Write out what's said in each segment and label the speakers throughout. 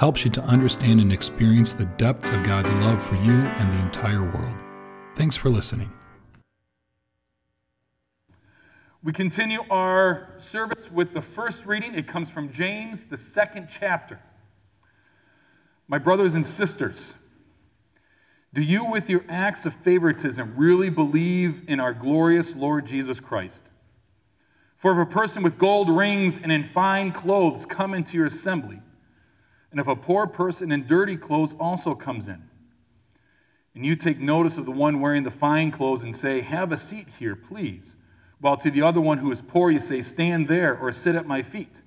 Speaker 1: helps you to understand and experience the depths of God's love for you and the entire world. Thanks for listening.
Speaker 2: We continue our service with the first reading. It comes from James, the second chapter. My brothers and sisters, do you, with your acts of favoritism, really believe in our glorious Lord Jesus Christ? For if a person with gold rings and in fine clothes come into your assembly, and if a poor person in dirty clothes also comes in, and you take notice of the one wearing the fine clothes and say, Have a seat here, please, while to the other one who is poor you say, Stand there or sit at my feet,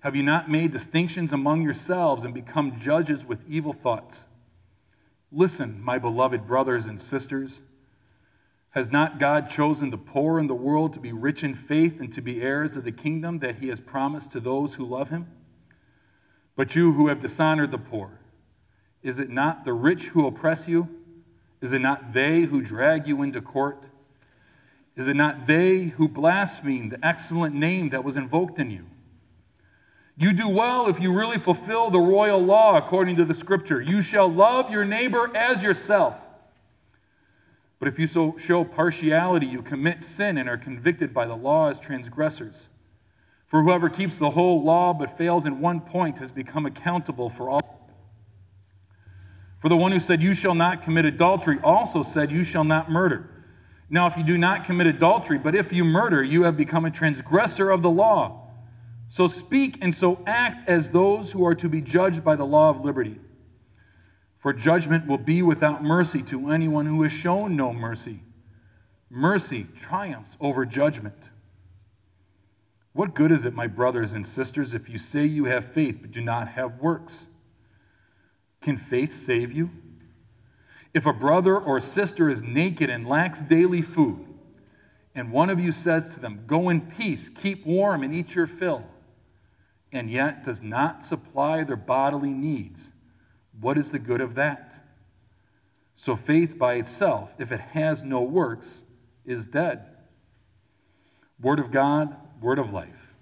Speaker 2: have you not made distinctions among yourselves and become judges with evil thoughts? Listen, my beloved brothers and sisters. Has not God chosen the poor in the world to be rich in faith and to be heirs of the kingdom that he has promised to those who love him? But you who have dishonored the poor, is it not the rich who oppress you? Is it not they who drag you into court? Is it not they who blaspheme the excellent name that was invoked in you? You do well if you really fulfill the royal law according to the scripture. You shall love your neighbor as yourself. But if you so show partiality, you commit sin and are convicted by the law as transgressors. For whoever keeps the whole law but fails in one point has become accountable for all. For the one who said, You shall not commit adultery, also said, You shall not murder. Now, if you do not commit adultery, but if you murder, you have become a transgressor of the law. So speak and so act as those who are to be judged by the law of liberty. For judgment will be without mercy to anyone who has shown no mercy. Mercy triumphs over judgment. What good is it, my brothers and sisters, if you say you have faith but do not have works? Can faith save you? If a brother or sister is naked and lacks daily food, and one of you says to them, Go in peace, keep warm, and eat your fill, and yet does not supply their bodily needs, what is the good of that? So faith by itself, if it has no works, is dead. Word of God, word of life.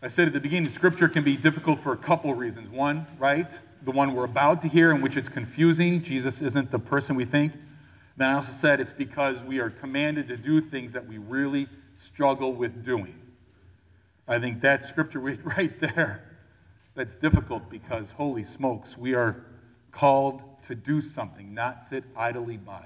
Speaker 2: I said at the beginning, scripture can be difficult for a couple reasons. One, right? The one we're about to hear, in which it's confusing. Jesus isn't the person we think. Then I also said it's because we are commanded to do things that we really struggle with doing. I think that scripture right there, that's difficult because, holy smokes, we are called to do something, not sit idly by.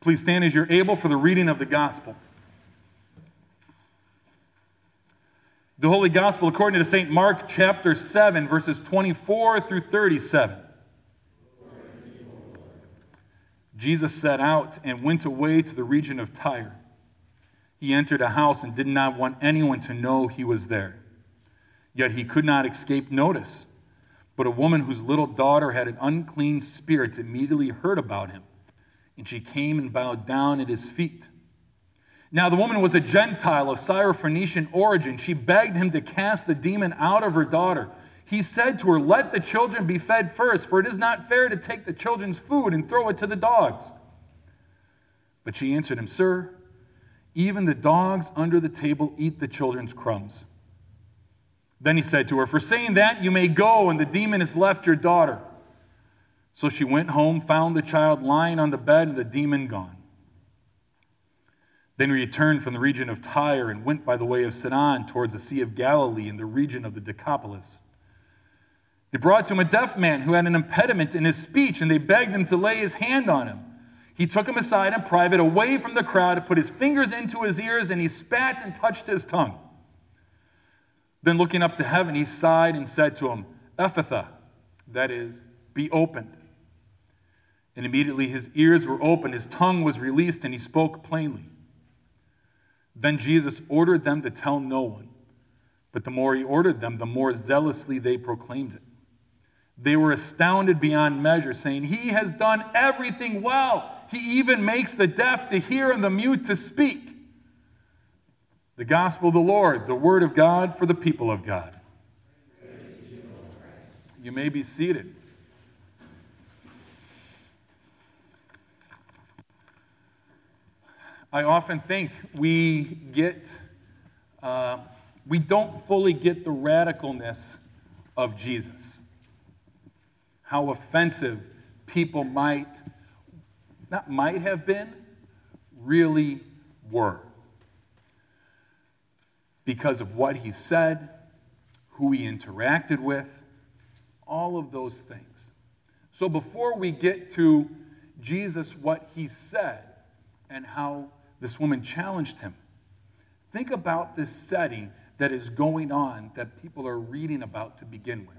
Speaker 2: Please stand as you're able for the reading of the gospel. The Holy Gospel according to St. Mark chapter 7, verses 24 through 37. Jesus set out and went away to the region of Tyre. He entered a house and did not want anyone to know he was there. Yet he could not escape notice. But a woman whose little daughter had an unclean spirit immediately heard about him and she came and bowed down at his feet. Now, the woman was a Gentile of Syrophoenician origin. She begged him to cast the demon out of her daughter. He said to her, Let the children be fed first, for it is not fair to take the children's food and throw it to the dogs. But she answered him, Sir, even the dogs under the table eat the children's crumbs. Then he said to her, For saying that, you may go, and the demon has left your daughter. So she went home, found the child lying on the bed, and the demon gone. Then he returned from the region of Tyre and went by the way of Sidon towards the Sea of Galilee in the region of the Decapolis. They brought to him a deaf man who had an impediment in his speech, and they begged him to lay his hand on him. He took him aside in private, away from the crowd, put his fingers into his ears, and he spat and touched his tongue. Then looking up to heaven, he sighed and said to him, Ephphatha, that is, be opened. And immediately his ears were opened, his tongue was released, and he spoke plainly. Then Jesus ordered them to tell no one, But the more he ordered them, the more zealously they proclaimed it. They were astounded beyond measure, saying, He has done everything well. He even makes the deaf to hear and the mute to speak. The gospel of the Lord, the word of God for the people of God. You may be seated. I often think we get, uh, we don't fully get the radicalness of Jesus. How offensive people might, not might have been, really were. Because of what he said, who he interacted with, all of those things. So before we get to Jesus, what he said, and how this woman challenged him. Think about this setting that is going on that people are reading about to begin with.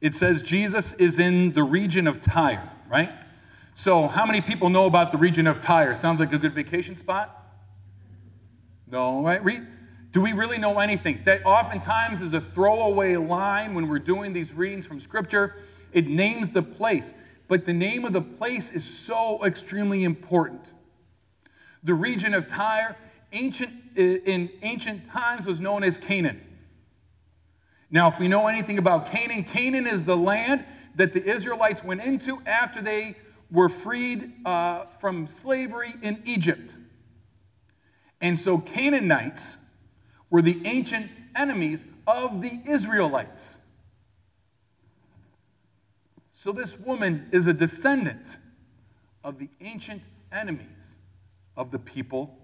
Speaker 2: It says Jesus is in the region of Tyre, right? So, how many people know about the region of Tyre? Sounds like a good vacation spot? No, right? Do we really know anything? That oftentimes is a throwaway line when we're doing these readings from Scripture. It names the place, but the name of the place is so extremely important. The region of Tyre, ancient, in ancient times, was known as Canaan. Now, if we know anything about Canaan, Canaan is the land that the Israelites went into after they were freed uh, from slavery in Egypt. And so, Canaanites were the ancient enemies of the Israelites. So, this woman is a descendant of the ancient enemies of the people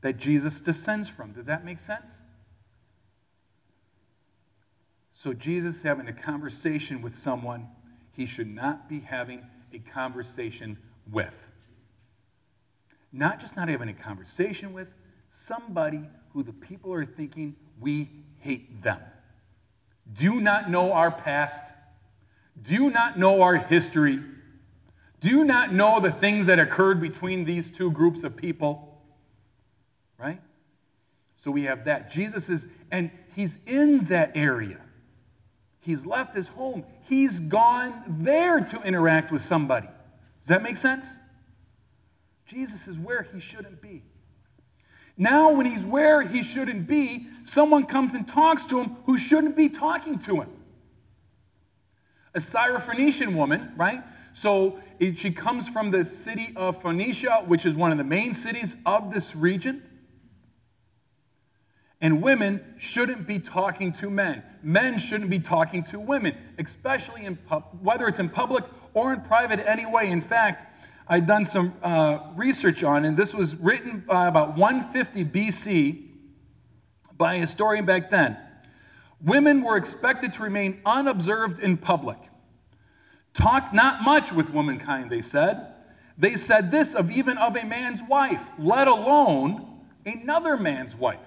Speaker 2: that Jesus descends from. Does that make sense? So, Jesus having a conversation with someone he should not be having a conversation with. Not just not having a conversation with, somebody who the people are thinking we hate them. Do not know our past, do not know our history do you not know the things that occurred between these two groups of people? Right? So we have that. Jesus is, and he's in that area. He's left his home. He's gone there to interact with somebody. Does that make sense? Jesus is where he shouldn't be. Now, when he's where he shouldn't be, someone comes and talks to him who shouldn't be talking to him. A Syrophoenician woman, right? So it, she comes from the city of Phoenicia, which is one of the main cities of this region. And women shouldn't be talking to men. Men shouldn't be talking to women, especially in pub- whether it's in public or in private anyway. In fact, I've done some uh, research on, and this was written about 150 BC by a historian back then. Women were expected to remain unobserved in public. Talk not much with womankind, they said. They said this of even of a man's wife, let alone another man's wife.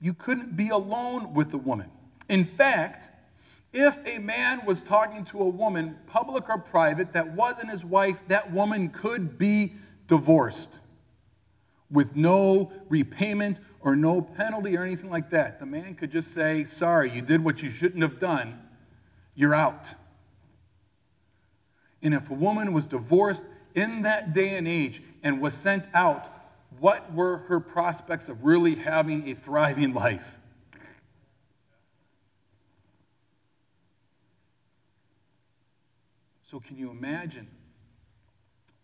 Speaker 2: You couldn't be alone with a woman. In fact, if a man was talking to a woman, public or private, that wasn't his wife, that woman could be divorced with no repayment or no penalty or anything like that. The man could just say, Sorry, you did what you shouldn't have done, you're out. And if a woman was divorced in that day and age and was sent out, what were her prospects of really having a thriving life? So, can you imagine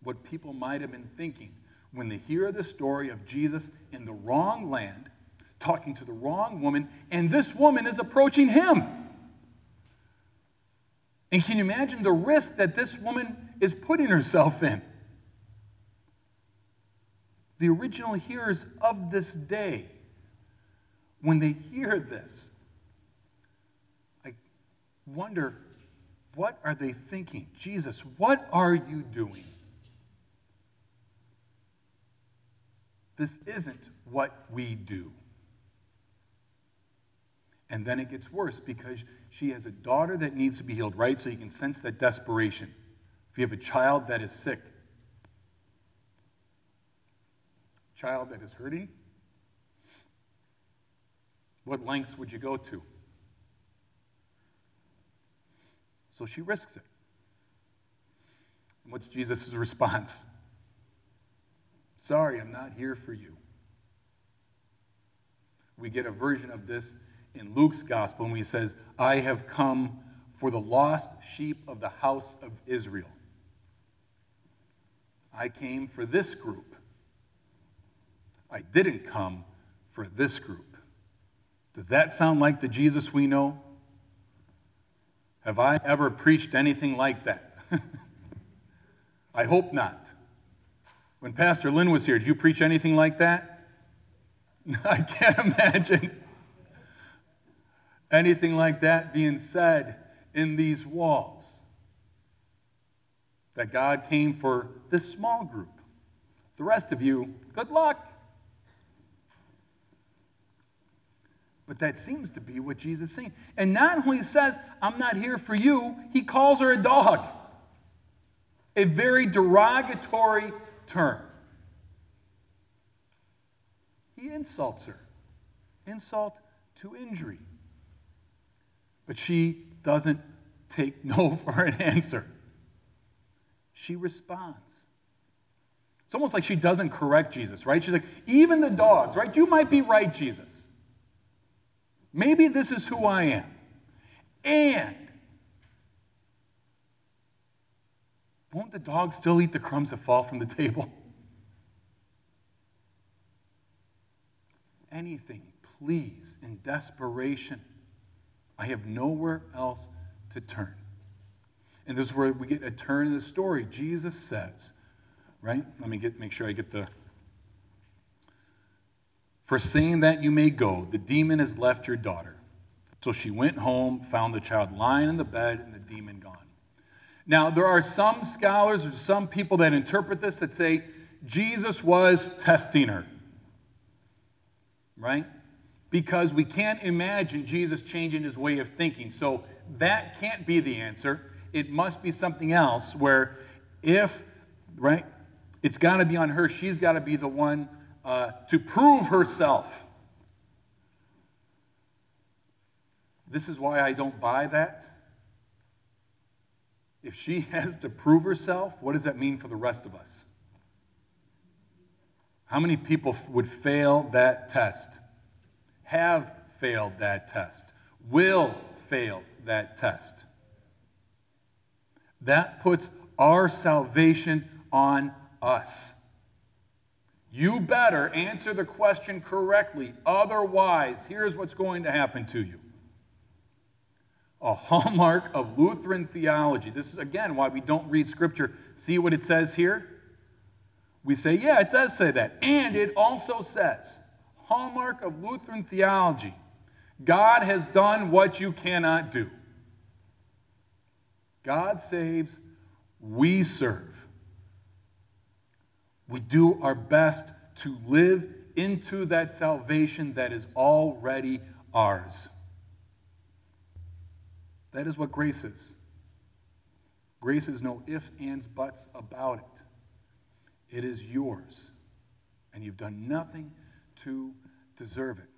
Speaker 2: what people might have been thinking when they hear the story of Jesus in the wrong land, talking to the wrong woman, and this woman is approaching him. And can you imagine the risk that this woman is putting herself in? The original hearers of this day, when they hear this, I wonder what are they thinking? Jesus, what are you doing? This isn't what we do. And then it gets worse because she has a daughter that needs to be healed, right? So you can sense that desperation. If you have a child that is sick, child that is hurting? What lengths would you go to? So she risks it. And what's Jesus' response? Sorry, I'm not here for you. We get a version of this in Luke's gospel when he says, I have come for the lost sheep of the house of Israel. I came for this group. I didn't come for this group. Does that sound like the Jesus we know? Have I ever preached anything like that? I hope not. When Pastor Lynn was here, did you preach anything like that? I can't imagine anything like that being said in these walls. That God came for this small group. The rest of you, good luck. But that seems to be what Jesus is saying. And not only says, I'm not here for you, he calls her a dog. A very derogatory term. He insults her. Insult to injury. But she doesn't take no for an answer. She responds. It's almost like she doesn't correct Jesus, right? She's like, even the dogs, right? You might be right, Jesus. Maybe this is who I am. And won't the dogs still eat the crumbs that fall from the table? Anything, please, in desperation. I have nowhere else to turn. And this is where we get a turn in the story. Jesus says, right? Let me get make sure I get the for saying that you may go, the demon has left your daughter. So she went home, found the child lying in the bed, and the demon gone. Now, there are some scholars or some people that interpret this that say Jesus was testing her. Right? Because we can't imagine Jesus changing his way of thinking. So that can't be the answer. It must be something else where if, right, it's got to be on her. She's got to be the one uh, to prove herself. This is why I don't buy that. If she has to prove herself, what does that mean for the rest of us? How many people would fail that test? Have failed that test? Will fail that test? That puts our salvation on us. You better answer the question correctly. Otherwise, here's what's going to happen to you a hallmark of Lutheran theology. This is, again, why we don't read Scripture. See what it says here? We say, yeah, it does say that. And it also says, hallmark of Lutheran theology God has done what you cannot do. God saves, we serve. We do our best to live into that salvation that is already ours. That is what grace is. Grace is no ifs, ands, buts about it. It is yours, and you've done nothing to deserve it.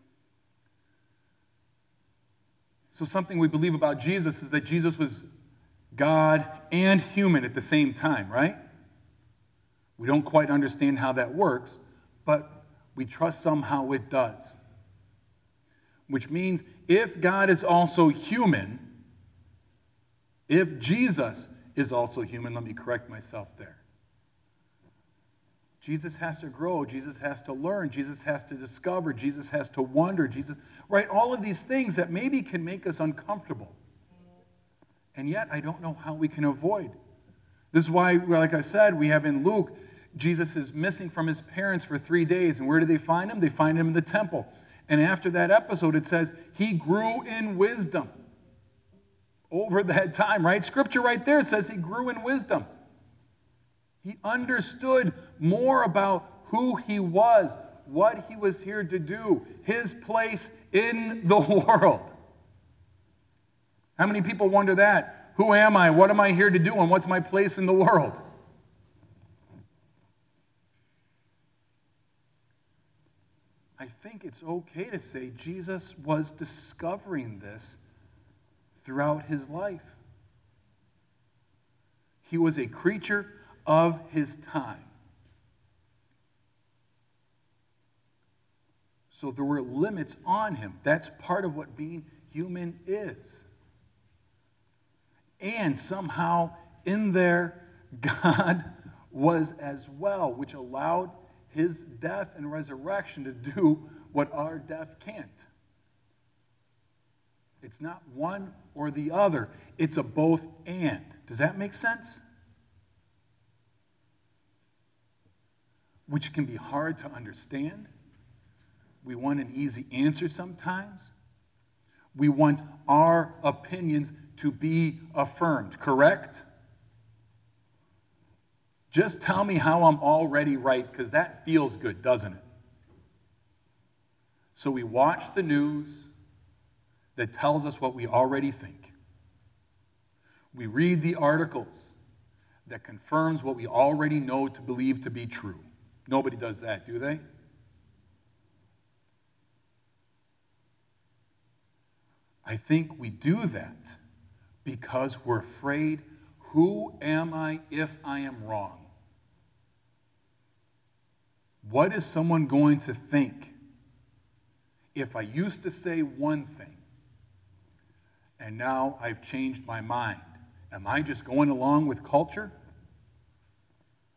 Speaker 2: So, something we believe about Jesus is that Jesus was God and human at the same time, right? We don't quite understand how that works, but we trust somehow it does. Which means if God is also human, if Jesus is also human, let me correct myself there. Jesus has to grow, Jesus has to learn, Jesus has to discover, Jesus has to wonder, Jesus, right? All of these things that maybe can make us uncomfortable. And yet, I don't know how we can avoid. This is why, like I said, we have in Luke Jesus is missing from his parents for three days. And where do they find him? They find him in the temple. And after that episode, it says he grew in wisdom over that time, right? Scripture right there says he grew in wisdom. He understood more about who he was, what he was here to do, his place in the world. How many people wonder that? Who am I? What am I here to do? And what's my place in the world? I think it's okay to say Jesus was discovering this throughout his life. He was a creature of his time. So there were limits on him. That's part of what being human is. And somehow in there, God was as well, which allowed his death and resurrection to do what our death can't. It's not one or the other, it's a both and. Does that make sense? Which can be hard to understand. We want an easy answer sometimes. We want our opinions to be affirmed, correct? Just tell me how I'm already right, because that feels good, doesn't it? So we watch the news that tells us what we already think. We read the articles that confirms what we already know to believe to be true. Nobody does that, do they? I think we do that because we're afraid who am I if I am wrong? What is someone going to think if I used to say one thing and now I've changed my mind? Am I just going along with culture?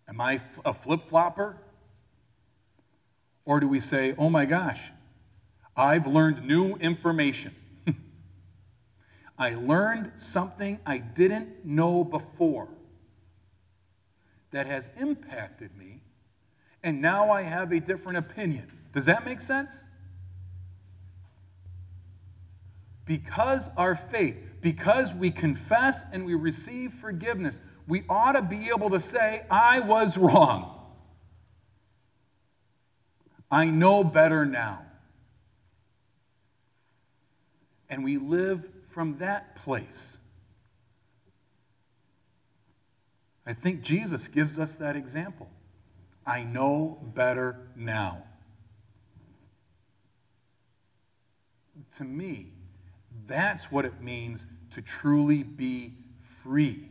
Speaker 2: Am I a flip flopper? Or do we say, oh my gosh, I've learned new information? I learned something I didn't know before that has impacted me, and now I have a different opinion. Does that make sense? Because our faith, because we confess and we receive forgiveness, we ought to be able to say, I was wrong. I know better now. And we live from that place. I think Jesus gives us that example. I know better now. To me, that's what it means to truly be free.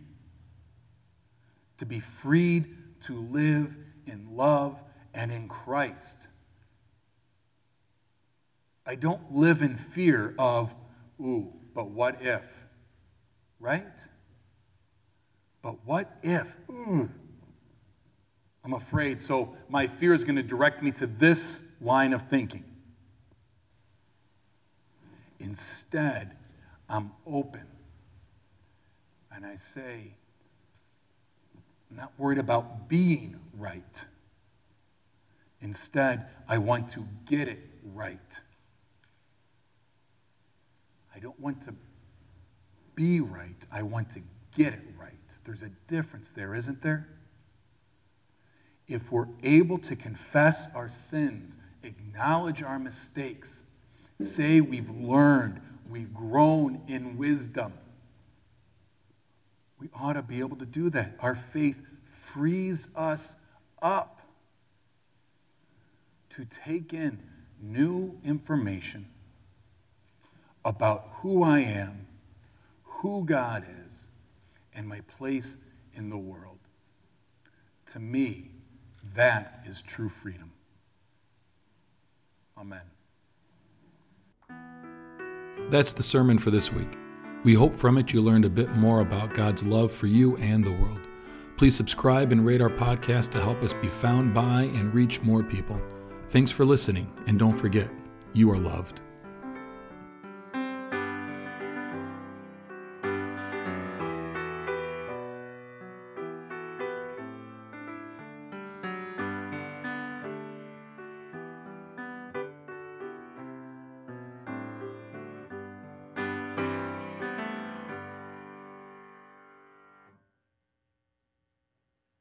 Speaker 2: To be freed to live in love and in Christ. I don't live in fear of, ooh, but what if? Right? But what if? Ooh, I'm afraid. So my fear is going to direct me to this line of thinking. Instead, I'm open. And I say, I'm not worried about being right. Instead, I want to get it right. I don't want to be right, I want to get it right. There's a difference there, isn't there? If we're able to confess our sins, acknowledge our mistakes, say we've learned, we've grown in wisdom, we ought to be able to do that. Our faith frees us up to take in new information about who I am, who God is, and my place in the world. To me, that is true freedom. Amen.
Speaker 1: That's the sermon for this week. We hope from it you learned a bit more about God's love for you and the world. Please subscribe and rate our podcast to help us be found by and reach more people. Thanks for listening, and don't forget, you are loved.